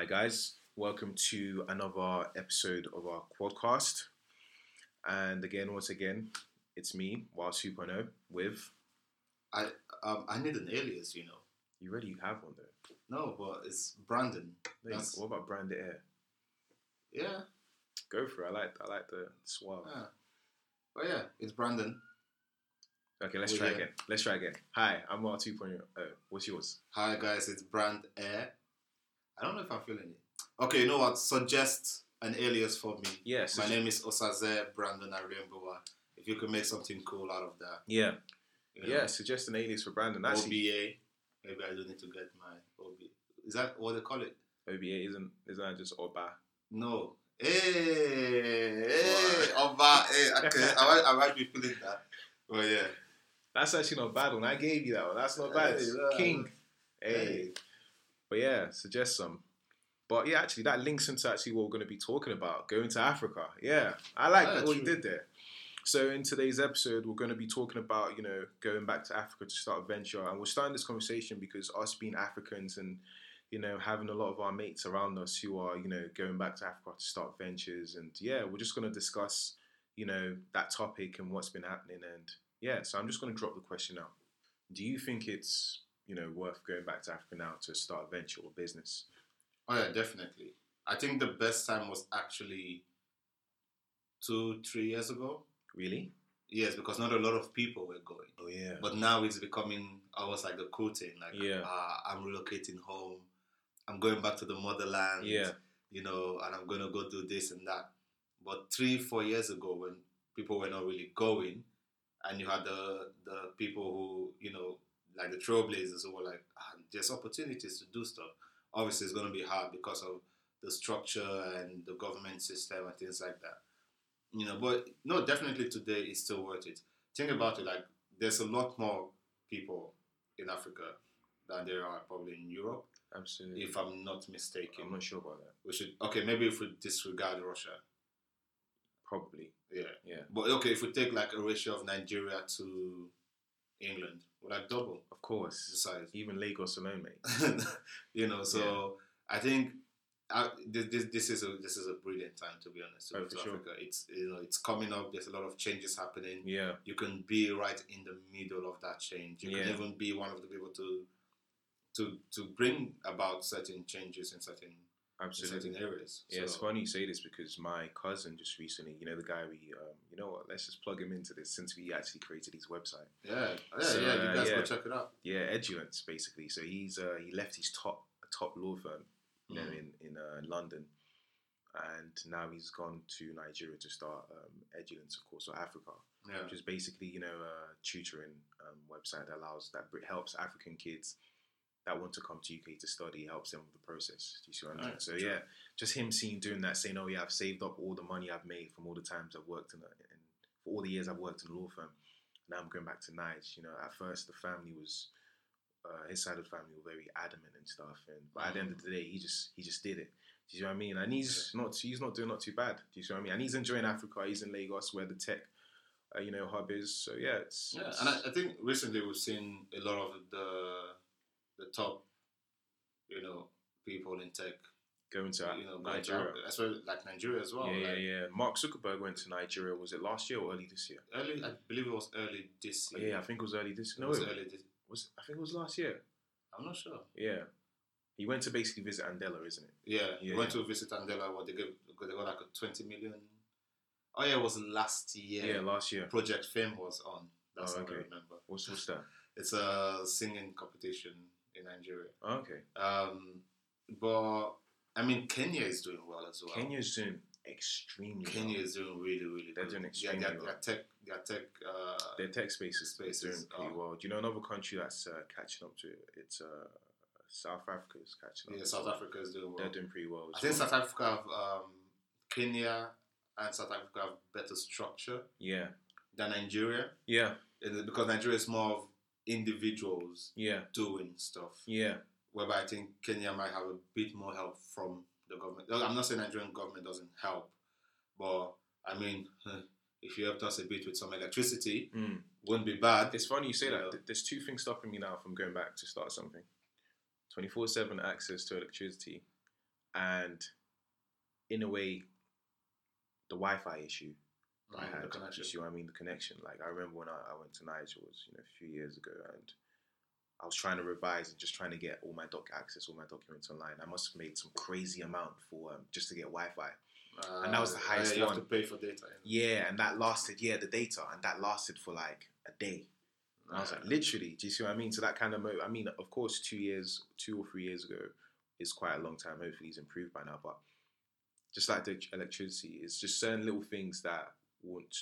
Hi, guys. Welcome to another episode of our quadcast. And again, once again, it's me, Wild 2.0, with. I um I need an alias, you know. You already have one though. No, but it's Brandon. No, That's- what about Brand Air? Yeah, Go for it. I like I like the suave. yeah. But yeah, it's Brandon. Okay, let's Oh, try yeah. again. Let's try again. Hi, I'm Wild 2.0. Oh, what's yours? Hi guys, it's Brand Air. I don't know if I'm feeling it. Okay, you know what? Suggest an alias for me. Yes. My name is Osaze Brandon Ariembowa. If you could make something cool out of that. Yeah. you know. Yeah, suggest an alias for Brandon. Actually, OBA. Maybe I don't need to get my OBA. Is that what they call it? OBA isn't, isn't that just Oba? No. Hey, hey, Oba. Hey, okay. I might, I might be feeling that. But yeah. That's actually not bad one. I gave you that one. That's not bad. Hey, yeah. King. Hey. But yeah, suggest some. But yeah, actually, that links into actually what we're going to be talking about going to Africa. Yeah, I like what you did there. So in today's episode, we're going to be talking about you know going back to Africa to start a venture, and we're starting this conversation because us being Africans and you know having a lot of our mates around us who are you know going back to Africa to start ventures, and yeah, we're just going to discuss you know that topic and what's been happening, and yeah, so I'm just going to drop the question now. Do you think it's you know worth going back to Africa now to start a venture or business? Oh yeah, definitely. I think the best time was actually two, three years ago. Really? Yes, because not a lot of people were going. Oh yeah. But now it's becoming almost like a cool thing. Like, Yeah. ah, I'm relocating home. I'm going back to the motherland. Yeah. You know, and I'm going to go do this and that. But three, four years ago, when people were not really going, and you had the the people who, you know, like the trailblazers who were like, ah, there's opportunities to do stuff. Obviously, it's going to be hard because of the structure and the government system and things like that. You know, but no, definitely today is still worth it. Think about it like there's a lot more people in Africa than there are probably in Europe, Absolutely. if I'm not mistaken. I'm not sure about that. We should okay, maybe if we disregard Russia. Probably. Yeah. Yeah. But okay, if we take like a ratio of Nigeria to England, we're like double Of course, the size. Even Lagos alone, mate. you know, so I think I, this, this this is a this is a brilliant time to be honest to Oh, sure. Africa. It's you know it's coming up. There's a lot of changes happening. Yeah. You can be right in the middle of that change. You Yeah. can even be one of the people to to to bring about certain changes in certain in Absolutely. certain areas. Yeah, it's funny you say this because my cousin just recently, you know, the guy we, um, you know what, let's just plug him into this since we actually created his website. Yeah, yeah, So, yeah. uh, You guys yeah. go check it out. Yeah, Eduance basically. So he's uh, he left his top top law firm, you know, Mm. in in uh, London, and now he's gone to Nigeria to start um, Eduance, of course, or Africa. Yeah. which is basically you know a tutoring um, website that allows that helps African kids that want to come to UK to study helps them with the process. Do you see what I mean? Right, so sure. yeah, just him seeing doing that, saying, "Oh yeah, I've saved up all the money I've made from all the times I've worked in, a, in for all the years I've worked in a law firm. Now I'm going back to Nige. You know, at first the family was." Uh, his side of the family were very adamant and stuff, and but at the end of the day, he just he just did it. Do you see what I mean? And he's not he's not doing not too bad. Do you see what I mean? And he's enjoying Africa. He's in Lagos, where the tech uh, you know, hub is. So yeah, it's, Yeah, it's- and I, I think recently we've seen a lot of the the top, you know, people in tech, going to uh, you know, to Nigeria. As well like Nigeria as well. yeah, yeah, like yeah. Mark Zuckerberg went to Nigeria. Was it last year or early this year? Early, I believe it was early this oh, year. Yeah, I think it was early this. it No, was it early this. was. I think it was last year. I'm not sure. Yeah, he went to basically visit Andela, isn't it? Yeah, Yeah, we went to visit Andela. What they gave, they got like a 20 million. Oh yeah, it was last year. Yeah, last year. Project Fame was on. That's Oh, okay. I remember. What's what's that? It's a singing competition in Nigeria. Okay, Um, but I mean, Kenya is doing well as well. Kenya's doing extremely. Kenya well. is doing really, really They're good. doing Yeah, extremely their, well. their tech, their tech. Uh, Their tech space is Spaces doing pretty well. Do you know another country that's uh, catching up to it? It's uh, South Africa is catching up. yeah, South well. Africa is doing well. They're doing pretty well. I think. South Africa have um, Kenya and South Africa have better structure Yeah, than Nigeria, yeah, because Nigeria is more of individuals yeah, doing stuff. yeah. Whereby I think Kenya might have a bit more help from the government. I'm not saying Nigerian government doesn't help, but I mean, if you helped us a bit with some electricity, Mm. wouldn't be bad. It's funny you say Yeah. that. Th- There's two things stopping me now from going back to start something. 24/7 access to electricity and in a way, the Wi-Fi issue I Mm, the had. connection. You see what I mean? The connection. Like I remember when I, I went to Niger was you know a few years ago, and I was trying to revise and just trying to get all my doc access, all my documents online. I must have made some crazy amount for um, just to get Wi-Fi. and that was the Uh, highest yeah, you one. have to pay for data. Yeah, and that lasted. Yeah, the data, and that lasted for like a day. And I was like, literally, do you see what I mean? So that kind of, mo- I mean, of course, two years, two or three years ago is quite a long time. Hopefully, he's improved by now. But just like the electricity, it's just certain little things that won't.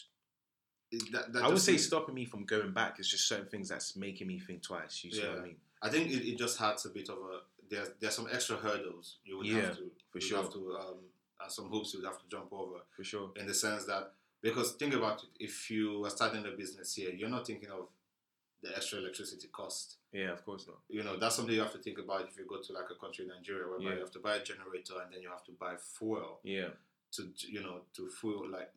That- that I would say means- stopping me from going back. is just certain things that's making me think twice. You see what I mean? I think it, it just adds a bit of a there's there's some extra hurdles you would Yeah, have to for sure. have to um and some hoops you would have to jump over For sure. in the sense that because think about it if you are starting a business here you're not thinking of the extra electricity cost Yeah, of course not. you know that's something you have to think about if you go to like a country in Nigeria whereby Yeah. you have to buy a generator and then you have to buy fuel Yeah, to you know to fuel like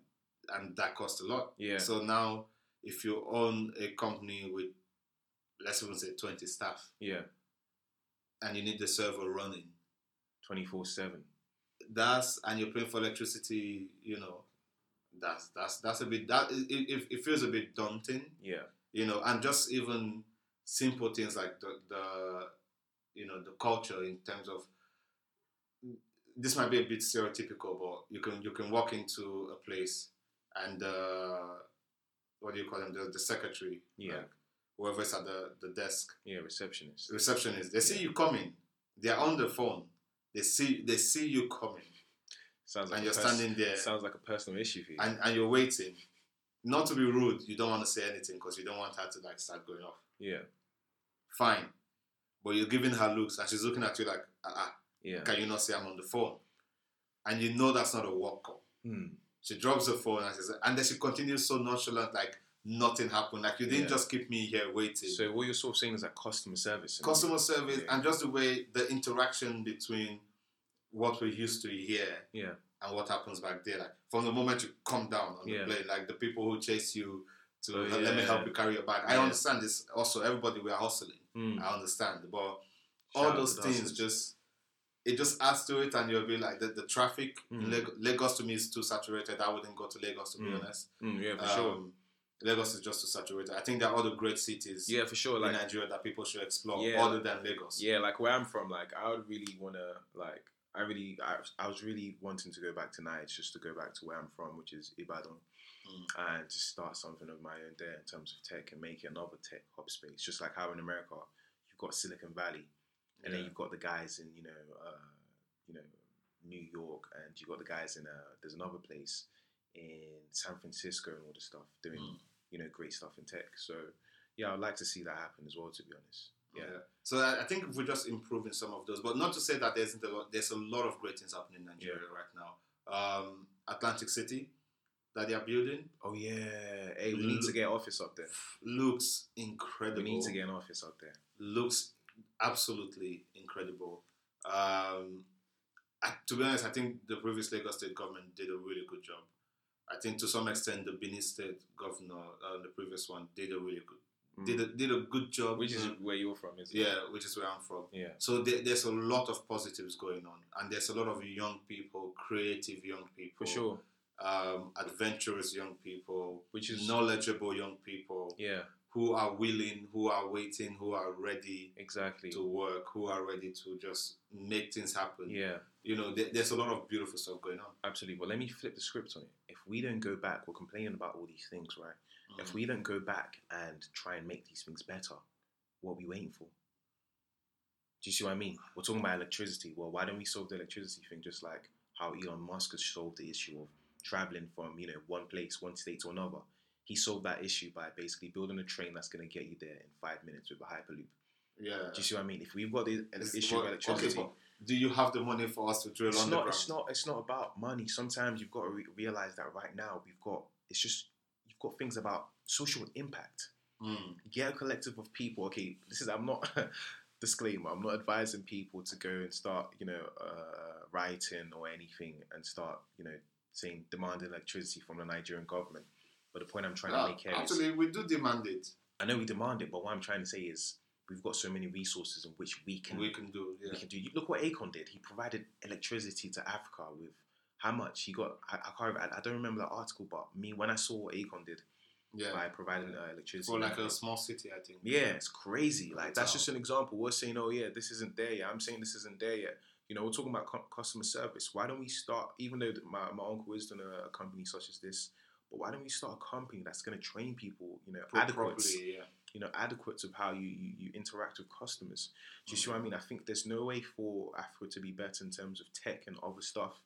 and that costs a lot yeah, so now if you own a company with let's even say 20 staff yeah. and you need the server running Twenty four seven. that's and you're paying for electricity you know that's that's that's a bit that it, it, it feels a bit daunting Yeah, you know and just even simple things like the, the you know the culture in terms of this might be a bit stereotypical but you can you can walk into a place and uh what do you call them the, the secretary Yeah. like, whoever's at the, the desk yeah. Receptionist. receptionist they see you coming they're on the phone they see they see you coming Sounds like and a you're pers- standing there Sounds like a personal issue for you. and, and you're waiting. Not to be rude, you don't want to say anything because you don't want her to like start going off. yeah, Fine, but you're giving her looks and she's looking at you like, ah, ah, yeah. can you not say I'm on the phone? And you know that's not a work call. Hmm. She drops the phone and she says, and then she continues so nonchalant, like nothing happened. Like you didn't Yeah. just keep me here waiting. So what you're sort of saying is that customer service. Customer service Yeah. and just the way the interaction between what we're used to here Yeah, and what happens back there. Like from the moment you come down on Yeah. the plane, like the people who chase you to Oh, let me help you carry your bag. I understand this. Also, everybody we are hustling. Hmm. I understand, but Shout all those things just it just adds to it, and you'll be like the, the traffic in Mm. Lag- Lagos to me is too saturated. I wouldn't go to Lagos to be Mm. honest. Mm, yeah, for sure. Um, Lagos is just too saturated. I think there are other great cities Yeah, for sure. in Like, Nigeria that people should explore Yeah. other than Lagos. yeah, like where I'm from, like I would really wanna, like, I really, I, I was really wanting to go back to Niger just to go back to where I'm from, which is Ibadan, Mm. and just start something of my own there in terms of tech and make another tech hub space. Just like how in America you've got Silicon Valley, and then you've got the guys in you know, uh, you know, New York, and you've got the guys in uh, there's another place in San Francisco and all the stuff doing Mm. you know great stuff in tech. So yeah, I'd like to see that happen as well. To be honest, yeah, So I think we're just improving some of those, but not to say that there isn't a lot. There's a lot of great things happening in Nigeria right now. Um, Atlantic City that they are building Oh yeah, hey, we need to get an office up there. looks incredible. We need to get an office up there. looks absolutely incredible. Um, I, to be honest, I think the previous Lagos State government did a really good job. I think to some extent the Benin State governor, uh, the previous one, did a really good Mm. did a, did a good job. Which is where you're from, isn't it? yeah, which is where I'm from. Yeah. So there, there's a lot of positives going on, and there's a lot of young people, creative young people, For sure. um, adventurous young people, Which is knowledgeable young people yeah, who are willing, who are waiting, who are ready exactly. to work, who are ready to just make things happen. Yeah, You know, there, there's a lot of beautiful stuff going on. absolutely. But let me flip the script on it. If we don't go back, we're complaining about all these things, right? Mm. If we don't go back and try and make these things better, what are we waiting for? Do you see what I mean? We're talking about electricity. Well, why don't we solve the electricity thing just like how Elon Musk has solved the issue of traveling from, you know, one place, one state to another? He solved that issue by basically building a train that's going to get you there in five minutes with a hyperloop. yeah. Do you see what I mean? If we've got the It's- issue well, of electricity, Okay, do you have the money for us to drill it's not. underground? It's not. It's not about money. Sometimes you've got to re- realize that right now we've got. It's just you've got things about social impact. Mm. Get a collective of people. Okay, this is. I'm not. disclaimer. I'm not advising people to go and start, you know, uh, rioting or anything and start, you know, saying demanding electricity from the Nigerian government. But the point I'm trying Uh, to make here is, actually, we do demand it. I know we demand it, but what I'm trying to say is we've got so many resources in which we can we can do. we can do. Look what Akon did. He provided electricity to Africa with how much he got. I, I can't. I, I don't remember the article, but me when I saw what Akon did Yeah. by providing uh, electricity For like a small city, I think. yeah, it's crazy. Like that's just an example. We're saying, oh yeah, this isn't there yet. I'm saying this isn't there yet. You know, we're talking about cu- customer service. Why don't we start? Even though my, my uncle is doing a company such as this, but why don't we start a company that's going to train people? You know, Pro- adequate. yeah. You know, adequate of how you, you you interact with customers. Do you see what I mm-hmm. mean? I think there's no way for Africa to be better in terms of tech and other stuff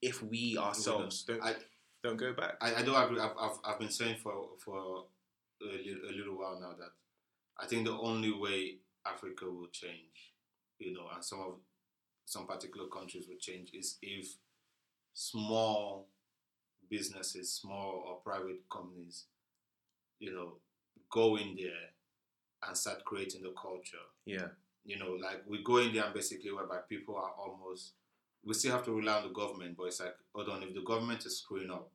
if we ourselves don't I, don't go back. I, I do agree. I've, I've, I've been saying for for a little, a little while now that I think the only way Africa will change, you know, and some of some particular countries will change is if small businesses, small or private companies, you know, go in there and start creating the culture yeah, you know, like we go in there and basically whereby people are almost, we still have to rely on the government, but it's like, hold on, if the government is screwing up,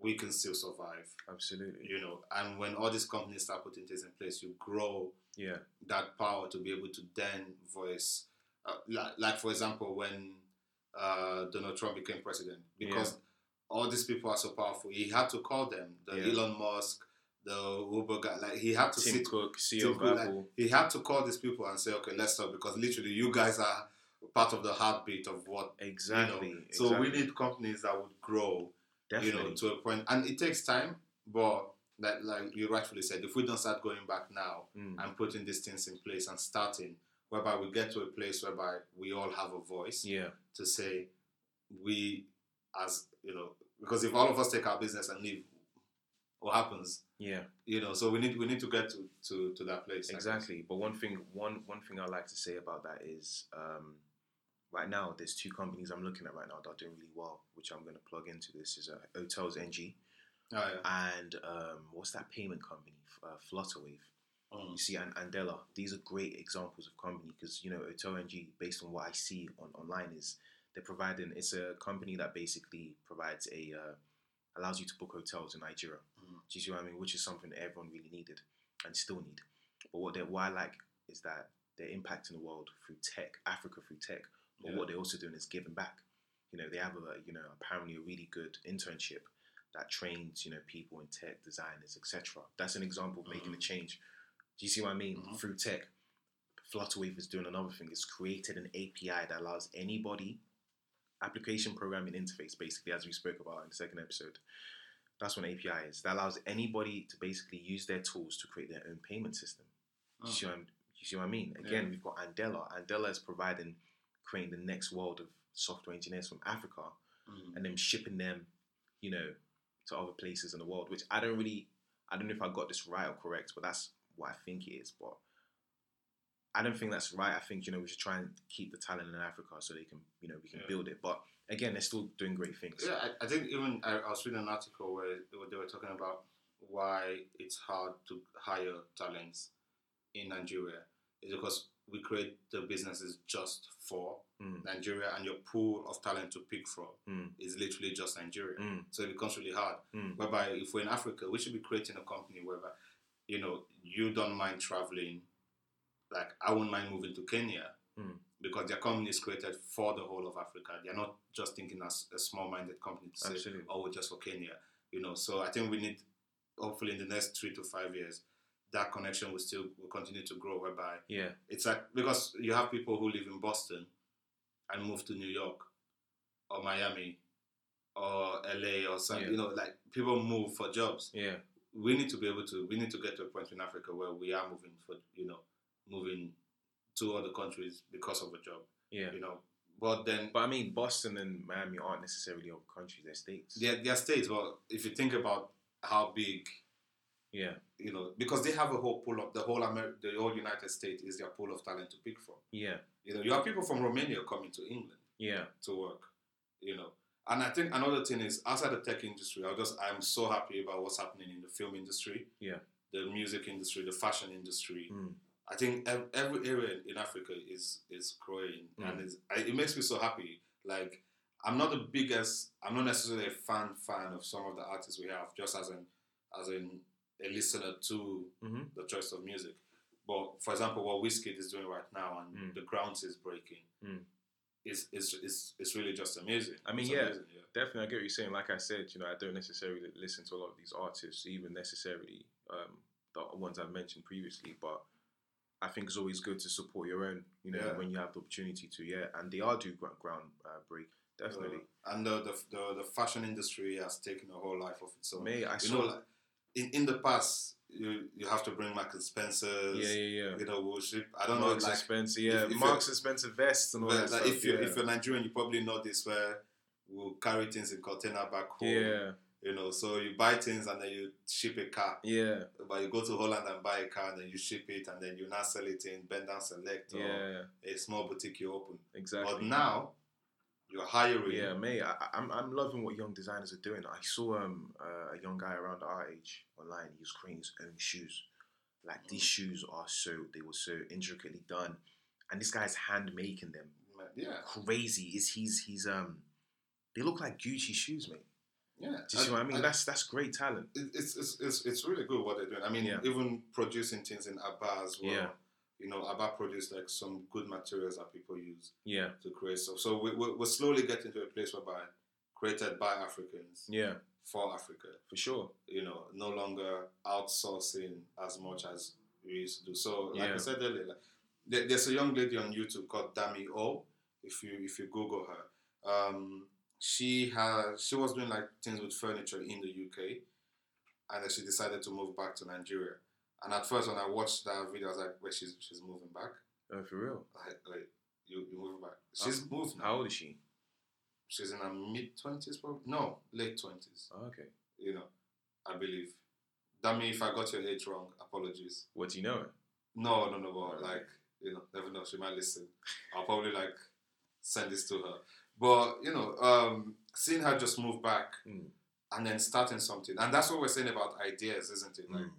we can still survive, absolutely. you know. And when all these companies start putting things in place, you grow Yeah, that power to be able to then voice, uh, like, like for example, when uh, Donald Trump became president, because all these people are so powerful, he had to call them, the Yeah. Elon Musk, the Uber guy, like he had to Tim sit Cook, CEO Tim like, he had to call these people and say, okay, let's talk because literally you guys are part of the heartbeat of what exactly. you know. So we need companies that would grow, definitely. you know, to a point, and it takes time. But like, like you rightfully said, if we don't start going back now Mm. and putting these things in place and starting, whereby we get to a place whereby we all have a voice Yeah, to say we, as you know, because if all of us take our business and leave, what happens? yeah, You know, so we need we need to get to to, to that place. Exactly. But one thing, one one thing I like to say about that is, um, right now there's two companies I'm looking at right now that are doing really well, which I'm going to plug into. This is uh, Hotels NG Oh, yeah. and um, what's that payment company, uh, Flutterwave. Mm. You see, and Andela. These are great examples of company because you know Hotel NG, based on what I see on online, is they're providing. It's a company that basically provides a uh, allows you to book hotels in Nigeria. Mm. Do you see what I mean? Which is something that everyone really needed and still need. But what they what I like is that they're impacting the world through tech, Africa through tech. But Yeah. what they're also doing is giving back. You know, they have a you know apparently a really good internship that trains you know people in tech, designers, etc. That's an example of making a Mhm. change. Do you see what I mean? Mhm. Through tech. Flutterwave is doing another thing. It's created an API that allows anybody, application programming interface, basically, as we spoke about in the second episode. That's what an API is. That allows anybody to basically use their tools to create their own payment system. Oh. You, see what I'm- you see what I mean? Again, Yeah. we've got Andela. Andela is providing, creating the next world of software engineers from Africa Mm. and then shipping them, you know, to other places in the world. Which I don't really, I don't know if I got this right or correct, but that's what I think it is. But I don't think that's right. I think you know we should try and keep the talent in Africa so they can, you know, we can Yeah. build it. But again, they're still doing great things. Yeah, I, I think even I, I was reading an article where they were, talking about why it's hard to hire talents in Nigeria. Is because we create the businesses just for Mm. Nigeria, and your pool of talent to pick from Mm. is literally just Nigeria. Mm. So it becomes really hard. Mm. Whereby if we're in Africa, we should be creating a company whereby you know you don't mind traveling. Like I wouldn't mind moving to Kenya Mm. because their company is created for the whole of Africa. They're not just thinking as a small-minded company to say, Absolutely. "Oh, we're just for Kenya." You know. So I think we need, hopefully, in the next three to five years, that connection will still will continue to grow. Whereby Yeah. it's like because you have people who live in Boston and move to New York or Miami or LA or something. Yeah. You know, like people move for jobs. Yeah. We need to be able to. We need to get to a point in Africa where we are moving for you know, moving to other countries because of a job. Yeah. You know, but then But I mean, Boston and Miami aren't necessarily other countries; they're states. they're, they're states. But if you think about how big Yeah. you know, because they have a whole pool of the whole Amer- the whole United States is their pool of talent to pick from. Yeah. You know, you have people from Romania coming to England. Yeah. to work, you know. And I think another thing is outside the tech industry, I just I'm so happy about what's happening in the film industry, Yeah. the music industry, the fashion industry. Mm. I think ev- every area in Africa is is growing, Mm. and it's, I, it makes me so happy. Like I'm not the biggest, I'm not necessarily a fan fan of some of the artists we have, just as an as in a listener to Mhm. the choice of music. But for example, what Wizkid is doing right now and Mm. the grounds is breaking Mm. is, is is is really just amazing. I mean, yeah. amazing, yeah. Definitely, I get what you're saying. Like I said, you know, I don't necessarily listen to a lot of these artists, even necessarily um, the ones I've mentioned previously. But I think it's always good to support your own, you know, Yeah. when you have the opportunity to. Yeah, and they are do ground, ground uh, break. Definitely, Uh, and the, the the the fashion industry has taken a whole life of its own. May I you saw. know, like in, in the past, you you have to bring and Spencers. yeah, yeah, yeah. You know, worship. I don't Marks know, like, Spencer, yeah, if Marks and Spencer vests and all that like stuff. if you yeah. if you're Nigerian, you probably know this where we'll carry things in container back home. yeah, You know, so you buy things and then you ship a car. yeah, But you go to Holland and buy a car and then you ship it and then you now sell it in Bend Down Select or yeah, a small boutique you open. exactly. But now you're hiring. Yeah, mate, I, I'm, I'm loving what young designers are doing. I saw um, uh, a young guy around our age online. He was creating his own shoes. Like these shoes are so they were so intricately done, and this guy's hand making them. Yeah. Crazy is he's he's um, they look like Gucci shoes, mate. Yeah. Do you see what I mean? That's that's great talent. it's, it's, it's, it's really good what they're doing. I mean, Yeah. even producing things in Aba as well. Yeah. You know, Aba produced like some good materials that people use Yeah, to create stuff. So we, we, we're slowly getting to a place whereby created by Africans yeah, for Africa. for sure. You know, no longer outsourcing as much as we used to do. So, like Yeah. I said earlier, like, there, there's a young lady on YouTube called Dami O. If you if you Google her, um, she has she was doing like things with furniture in the UK, and then she decided to move back to Nigeria. And at first, when I watched that video, I was like, "Wait, she's she's moving back? Oh, for real. Like, like you you moving back? She's moved now. How old is she? She's in her mid twenties, probably. No, late twenties. Oh, okay. You know, I believe. Dami, if I got your age wrong, apologies. What do you know? No, no, no, but like, you know, never know. She might listen. I'll probably like send this to her. But, you know, um, seeing her just move back Mm. and then starting something. And that's what we're saying about ideas, isn't it? Like, Mm.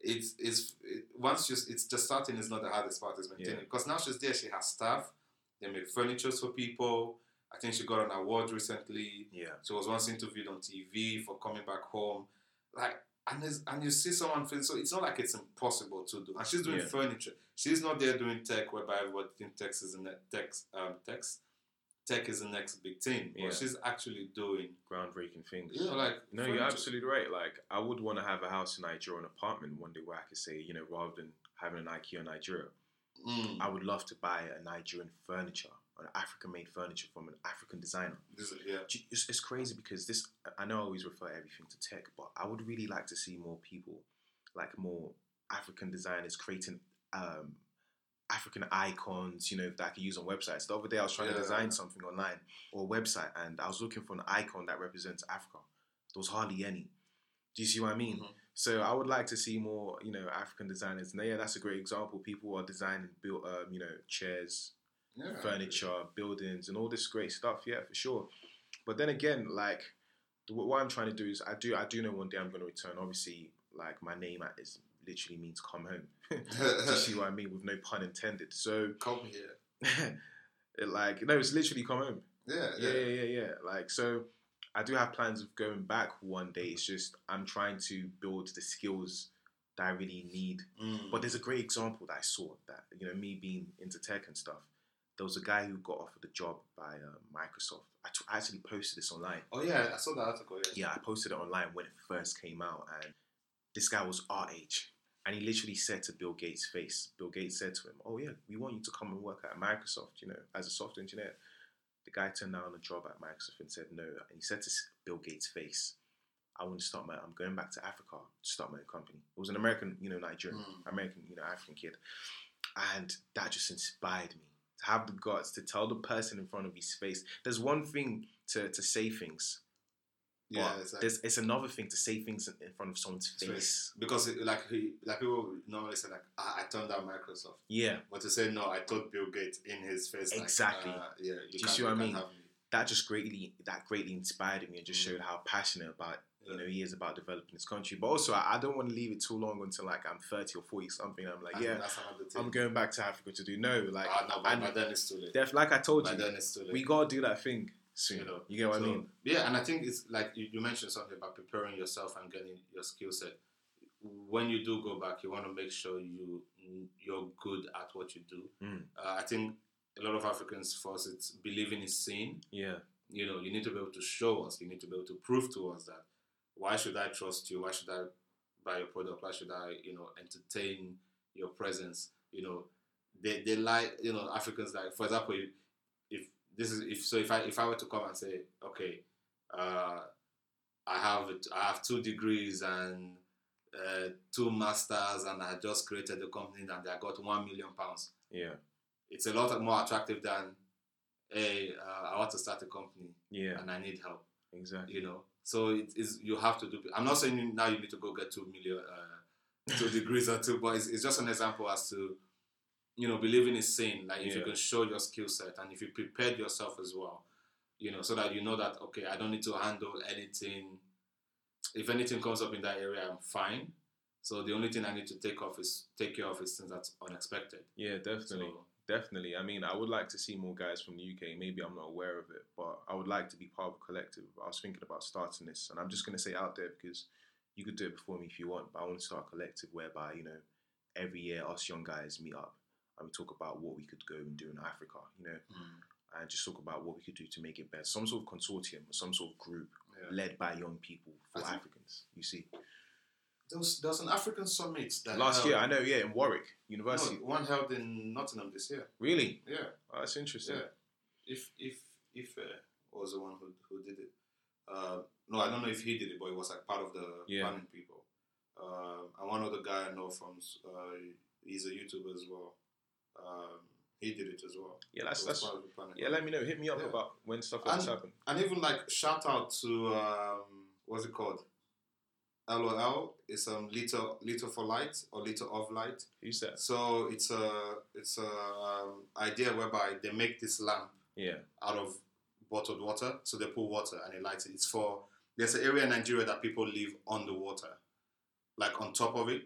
it's, it's, it, once you, it's just starting is not the hardest part, is maintaining. Yeah. Because now she's there, she has staff, they make furnitures for people. I think she got an award recently. Yeah, She was once interviewed on TV for coming back home. Like, and and you see someone feel so it's not like it's impossible to do. And she's doing Yeah. furniture. She's not there doing tech whereby everybody thinks tech is the ne- tech, um, tech, tech is the next big thing. But Yeah. she's actually doing, groundbreaking things. know, like No, you're absolutely right. Like, I would want to have a house in Nigeria, an apartment one day where I could say, you know, rather than having an IKEA in Nigeria, Mm, I would love to buy a Nigerian furniture, an African-made furniture from an African designer. is- yeah. It's, it's crazy because this. I know I always refer everything to tech, but I would really like to see more people, like more African designers, creating um, African icons. You know that I can use on websites. The other day I was trying Yeah. to design something online or a website, and I was looking for an icon that represents Africa. There was hardly any. Do you see what I mean? Mhm. So I would like to see more, you know, African designers. And yeah, that's a great example. People are designing, built, um, you know, chairs, yeah. furniture, buildings, and all this great stuff. Yeah, for sure. But then again, like what I'm trying to do is, I do, I do know one day I'm going to return. Obviously, like my name is literally means come home. you see what I mean? With no pun intended. So, Come here. it, like, no, it's literally come home. Yeah, Yeah, yeah. yeah, yeah, yeah. Like, so I do have plans of going back one day. It's just I'm trying to build the skills that I really need. Mm. But there's a great example that I saw that you know me being into tech and stuff. There was a guy who got offered a job by uh, Microsoft. I, t- I actually posted this online. oh yeah, I saw that article. Yeah. Yeah, I posted it online when it first came out, and this guy was our age, and he literally said to Bill Gates' face. Bill Gates said to him, "Oh yeah, we want you to come and work at Microsoft. You know, as a software engineer." The guy turned down a job at Microsoft and said no, and he said to Bill Gates' face, "I want to start my. I'm going back to Africa to start my own company." It was an American, you know, Nigerian, Mm. American, you know, African kid, and that just inspired me to have the guts to tell the person in front of his face. There's one thing to to say things, Yeah, but it's like, another thing to say things in, front of someone's Face. because it, like he, like people normally say like ah, I turned down Microsoft, Yeah, but to say no, I told Bill Gates in his face. like, Exactly. uh, yeah, you, you see what I mean? me. that just greatly that greatly inspired me and just Mm. showed how passionate about you know he is about developing this country. But also, I, I don't want to leave it too long until like I'm 30 or 40 something. I'm like, And yeah. I'm going back to Africa to do no, like, ah, no, but and then it's too late. def, like I told you, then it's too late. we gotta do that thing soon. You know, you get what So, I mean? Yeah, and I think it's like you, you mentioned something about preparing yourself and getting your skill set. when you do go back, you want to make sure you you're good at what you do. Mm. Uh, I think a lot of Africans first it's believing is seen. Yeah. You know, you need to be able to show us. You need to be able to prove to us that why should I trust you? Why should I buy your product? Why should I, you know, entertain your presence? You know, they, they like, you know, Africans like, for example, if this is if so, if I if I were to come and say, okay, uh, I have I have two degrees and uh, two masters, and I just created a company and I got one million pounds. Yeah. It's a lot more attractive than, hey, uh, I want to start a company Yeah. and I need help. Exactly. You know, so it is you have to do. I'm not saying now you need to go get two million, uh, two degrees or two, but it's, it's just an example as to, you know, believing is sane. Like if you can show your skill set and if you prepared yourself as well, you know, so that you know that okay, I don't need to handle anything. If anything comes up in that area, I'm fine. So the only thing I need to take off is take care of is things that's unexpected. Yeah, definitely. So Definitely. I mean, I would like to see more guys from the UK. Maybe I'm not aware of it, but I would like to be part of a collective. I was thinking about starting this, and I'm just going to say out there because you could do it before me if you want, but I want to start a collective whereby, you know, every year us young guys meet up and we talk about what we could go and do in Africa, you know, and just talk about what we could do to make it better. Some sort of consortium or some sort of group yeah. led by young people for I Africans, you see. There was, there was an African summit that Last year, I know, yeah, in Warwick no, University. one held in Nottingham this year. Really? Yeah. Oh, that's interesting. Yeah, if if if uh, was the one who, who did it. Uh, no, I don't know if he did it, but it was like part of the Yeah. planning people. Um, and one other guy I know from uh, he's a YouTuber as well. Um, he did it as well. Yeah, that's that's part of the planning. Yeah, let me know. Hit me up Yeah. about when stuff like this And- and even like shout out to um, what's it called? LOL. It's um little little for light or Liter of Light. Who's that? So it's a it's a um, idea whereby they make this lamp Yeah. out of bottled water. So they put water and it lights it. It's for there's an area in Nigeria that people live on the water, like on top of it,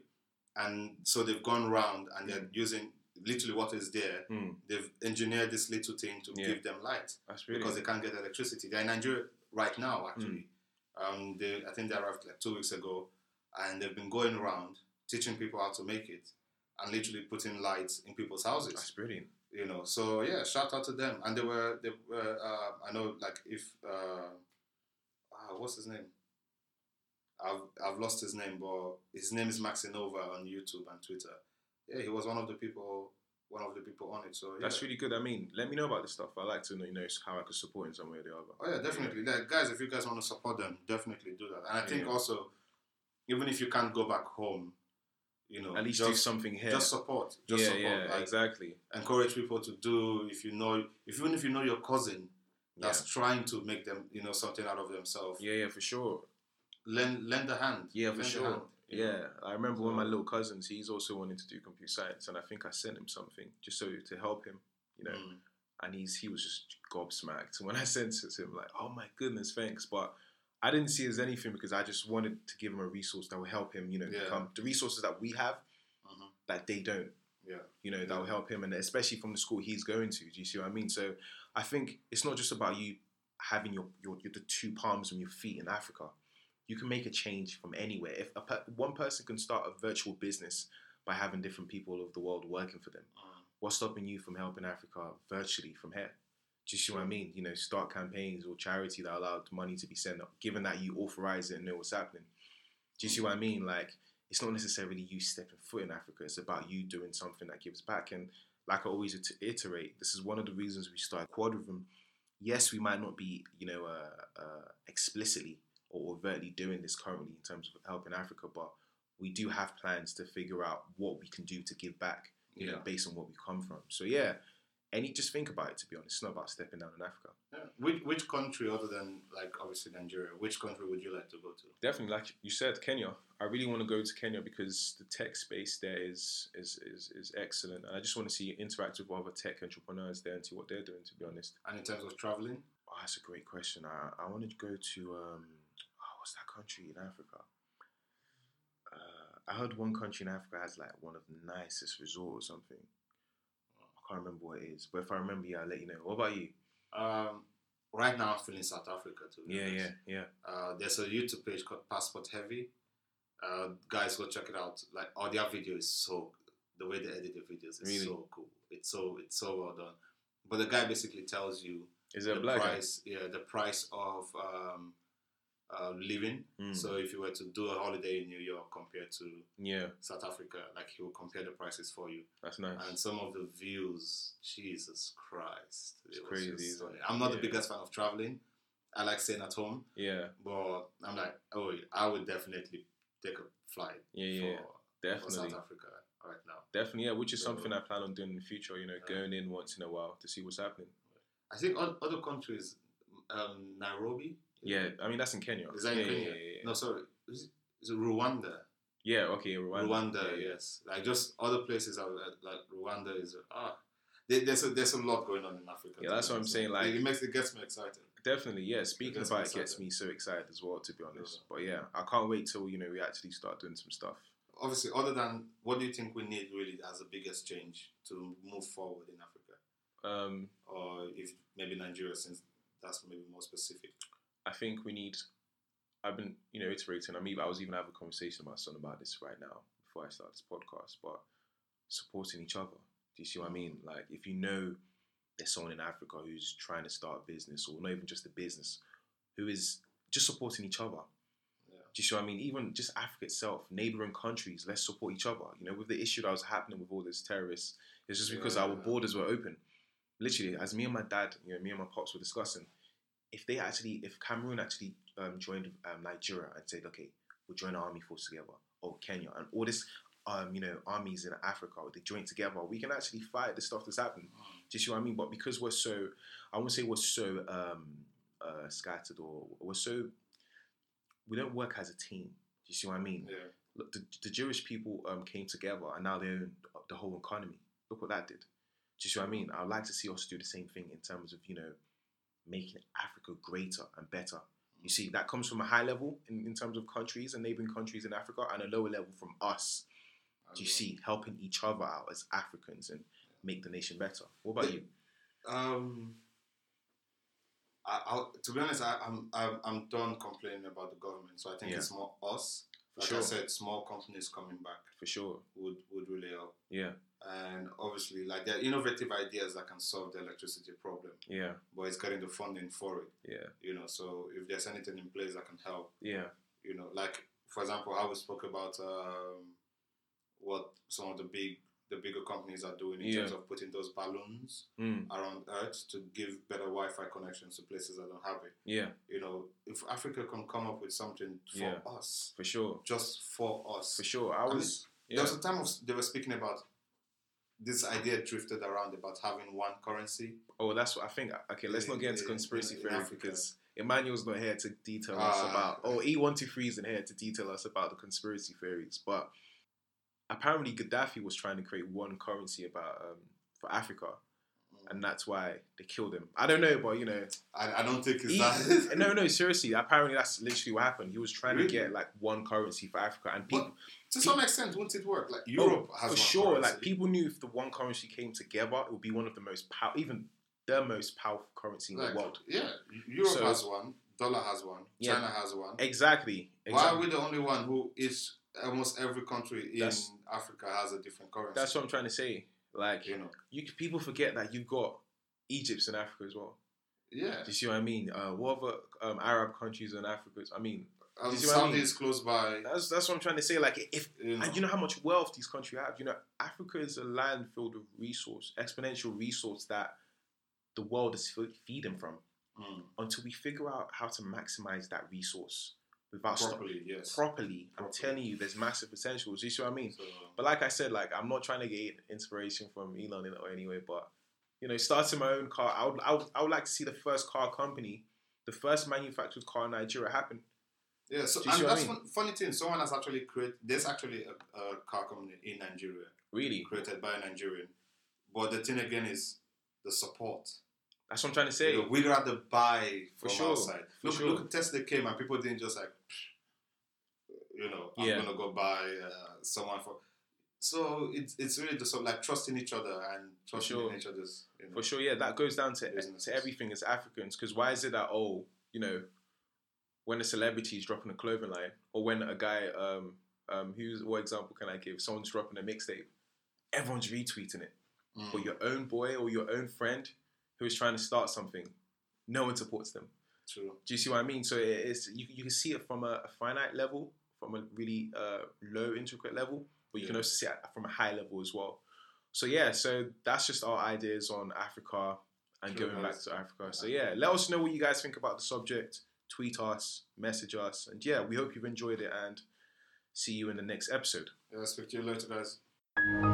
and so they've gone round and they're using literally what is there. Mm, They've engineered this little thing to Yeah. give them light that's really because they can't get electricity. They're in Nigeria right now, actually. Um, they, I think they arrived like two weeks ago, and they've been going around teaching people how to make it, and literally putting lights in people's houses that's brilliant. you know so yeah shout out to them and they were they were uh, i know like if uh, uh what's his name i've i've lost his name but his name is maxinova on youtube and twitter yeah he was one of the people one of the people on it so yeah. That's really good. I mean, let me know about this stuff. I like to know, you know, how I could support in some way or the other. oh yeah definitely like, guys if you guys want to support them definitely do that and i think Yeah. also even if you can't go back home you know At least just, do something here. just support just yeah, support yeah, like, exactly. encourage people to do if you know if even if you know your cousin Yeah. that's trying to make them you know something out of themselves yeah, yeah, for sure. lend lend a hand Yeah, for Lend sure. Know. Yeah, I remember one of my little cousins. He's also wanting to do computer science, and I think I sent him something just so to help him, you know. Mm. And he's he was just gobsmacked when I sent it to him, like, oh my goodness, thanks. But I didn't see it as anything because I just wanted to give him a resource that will help him, you know, Yeah. become the resources that we have Mhm. that they don't. yeah you know, that will help him, and especially from the school he's going to. Do you see what I mean? So I think it's not just about you having your, your, your the two palms on your feet in Africa. You can make a change from anywhere. If a, per- one person can start a virtual business by having different people of the world working for them, Mm. what's stopping you from helping Africa virtually from here? Do you see what I mean? You know, start campaigns or charity that allowed money to be sent up, given that you authorize it and know what's happening. Do you see what I mean? Like, it's not necessarily you stepping foot in Africa. It's about you doing something that gives back. And like I always it- iterate, this is one of the reasons we started Quadrivium. Yes, we might not be, you know, uh, uh, explicitly or overtly doing this currently in terms of helping Africa, but we do have plans to figure out what we can do to give back, you know, Yeah. based on what we come from. So yeah, any just think about it. To be honest, it's not about stepping down in Africa. yeah. which which country other than like obviously nigeria which country would you like to go to Definitely, like you said, Kenya. I really want to go to Kenya because the tech space there is is, is, is excellent, and I just want to see interact with other tech entrepreneurs there and see what they're doing. To be honest, and in terms of traveling oh, that's a great question. I I want to go to um, what's that country in Africa? Uh, I heard one country in Africa has like one of the nicest resorts or something. I can't remember what it is, but if I remember, yeah, I'll let you know. What about you? um right now i'm feeling south africa too. Yeah, yeah, yeah. Uh, there's a YouTube page called Passport Heavy. Uh, guys, go check it out. Like, all their video is so the way they edit the videos is Really? so cool. It's so it's so well done. But the guy basically tells you Is it a the black guy? yeah, the price of um, uh, living. Mm. So if you were to do a holiday in New York compared to Yeah, South Africa, like he will compare the prices for you. that's nice. And some of the views, Jesus Christ, It's it crazy, just? I'm not the biggest fan of traveling. I like staying at home, Yeah, but I'm like, oh, I would definitely take a flight yeah, yeah, for, yeah. for definitely. South Africa right now. Definitely, yeah, which is So- something I plan on doing in the future. You know, Yeah. going in once in a while to see what's happening. I think other countries, um, Nairobi. Yeah, I mean that's in Kenya. Is that in Kenya? Yeah, yeah, yeah. No, sorry, is it, is it Rwanda? Yeah, okay, Rwanda. Rwanda, Yeah, yeah. yes. Like just other places are uh, like Rwanda is ah. There's a, there's a lot going on in Africa. Yeah, that's what I'm honest. saying, like- it makes it gets me excited. Definitely, yeah. Speaking gets about it gets me so excited as well, to be honest. Yeah. But yeah, I can't wait till you know we actually start doing some stuff. Obviously, other than what do you think we need really as the biggest change to move forward in Africa, Um, or if maybe Nigeria, since that's maybe more specific. I think we need. I've been, you know, iterating. I mean, I was even having a conversation with my son about this right now before I start this podcast. But supporting each other. Do you see what I mean? Like, if you know there's someone in Africa who's trying to start a business, or not even just a business, who is just supporting each other. Yeah. Do you see what I mean? Even just Africa itself, neighboring countries, let's support each other. You know, with the issue that was happening with all these terrorists, it's just because our Yeah. borders were open. Literally, as me and my dad, you know, me and my pops were discussing, if they actually, if Cameroon actually um, joined um, Nigeria and said, okay, we'll join our army force together, or Kenya, and all this, um, you know, armies in Africa, they join together, we can actually fight the stuff that's happening. Do you see what I mean? But because we're so, I won't say we're so um, uh, scattered or we're so, we don't work as a team. Do you see what I mean? Yeah. Look, the, the Jewish people um, came together and now they own the whole economy. Look what that did. Do you see what I mean? I'd like to see us do the same thing in terms of, you know, making Africa greater and better. You see, that comes from a high level in, in terms of countries and neighboring countries in Africa and a lower level from us. Do you see, helping each other out as Africans and make the nation better. What about you? Um, I, to be honest, I, I'm, I'm I'm done complaining about the government. So I think Yeah. it's more us. Like Sure. I said, small companies coming back For sure. would would really help. Yeah. And obviously, like there are innovative ideas that can solve the electricity problem, Yeah. but it's getting the funding for it. Yeah. You know, so if there's anything in place that can help, Yeah. you know, like for example, how we spoke about um, what some of the big the bigger companies are doing in Yeah. terms of putting those balloons Mm. around Earth to give better Wi-Fi connections to places that don't have it. Yeah. You know, if Africa can come up with something for Yeah. us, For sure. just for us. For sure. I I mean, was. There was a time of, they were speaking about this idea drifted around about having one currency. Oh, that's what I think. Okay, let's not get into In- conspiracy in theory Africa. because Emmanuel's not here to detail us Ah. about. Oh, E123 isn't here to detail us about the conspiracy theories. But apparently, Gaddafi was trying to create one currency about um, for Africa, and that's why they killed him. I don't know, but you know, I, I don't think it's that. no, no, seriously. Apparently, that's literally what happened. He was trying Really? to get like one currency for Africa, and But people. to some extent, won't it work? Like Oh, Europe has for one sure. currency. Like people knew if the one currency came together, it would be one of the most power, even the most powerful currency in Like, the world. Yeah, Europe So- has one. Dollar has one. Yeah. China has one. Exactly. Why are we the only one who is almost every country in That's- Africa has a different currency? That's what I'm trying to say. Like you know. you, people forget that you've got Egypt's in Africa as well. Yeah. Do you see what I mean? Uh, what other um, Arab countries in Africa? I mean, Um, you I Saudi mean? is close by. that's that's what I'm trying to say. Like if You know. and you know how much wealth these countries have. You know, Africa is a land filled with resource, exponential resource that the world is feeding from. Mm, Until we figure out how to maximize that resource without stop- properly, yes. properly, I'm Properly. telling you, there's massive potential. Do you see what I mean? So, um, But like I said, like I'm not trying to get inspiration from Elon in or anyway, but you know, starting my own car, I would, I would, I would like to see the first car company, the first manufactured car in Nigeria happen. yeah, so and what I that's mean? fun, funny thing. Someone has actually created. There's actually a, a car company in Nigeria Really, created by a Nigerian. But the thing again is the support. That's what I'm trying to say. You know, we'd rather buy For from sure, outside. for Look, sure. look, Tesla came and people didn't just like, you know, I'm Yeah. gonna go buy uh, someone for. So it's it's really just sort of like trusting each other and trusting sure. each other's. You know, For sure, yeah, that goes down to Businesses. to everything as Africans. Because why is it that oh, you know, when a celebrity is dropping a clothing line, or when a guy um Um, who's what example can I give? Someone's dropping a mixtape, everyone's retweeting it. Mm. But your own boy or your own friend who is trying to start something, no one supports them. True. Do you see what I mean? So it's you, you can see it from a, a finite level, from a really uh, low intricate level, but you can also see it from a high level as well. So yeah, so that's just our ideas on Africa and True, going back to Africa. So yeah, let us know what you guys think about the subject. Tweet us, message us, and yeah, we hope you've enjoyed it and see you in the next episode. Yeah, I'll speak to you later, guys.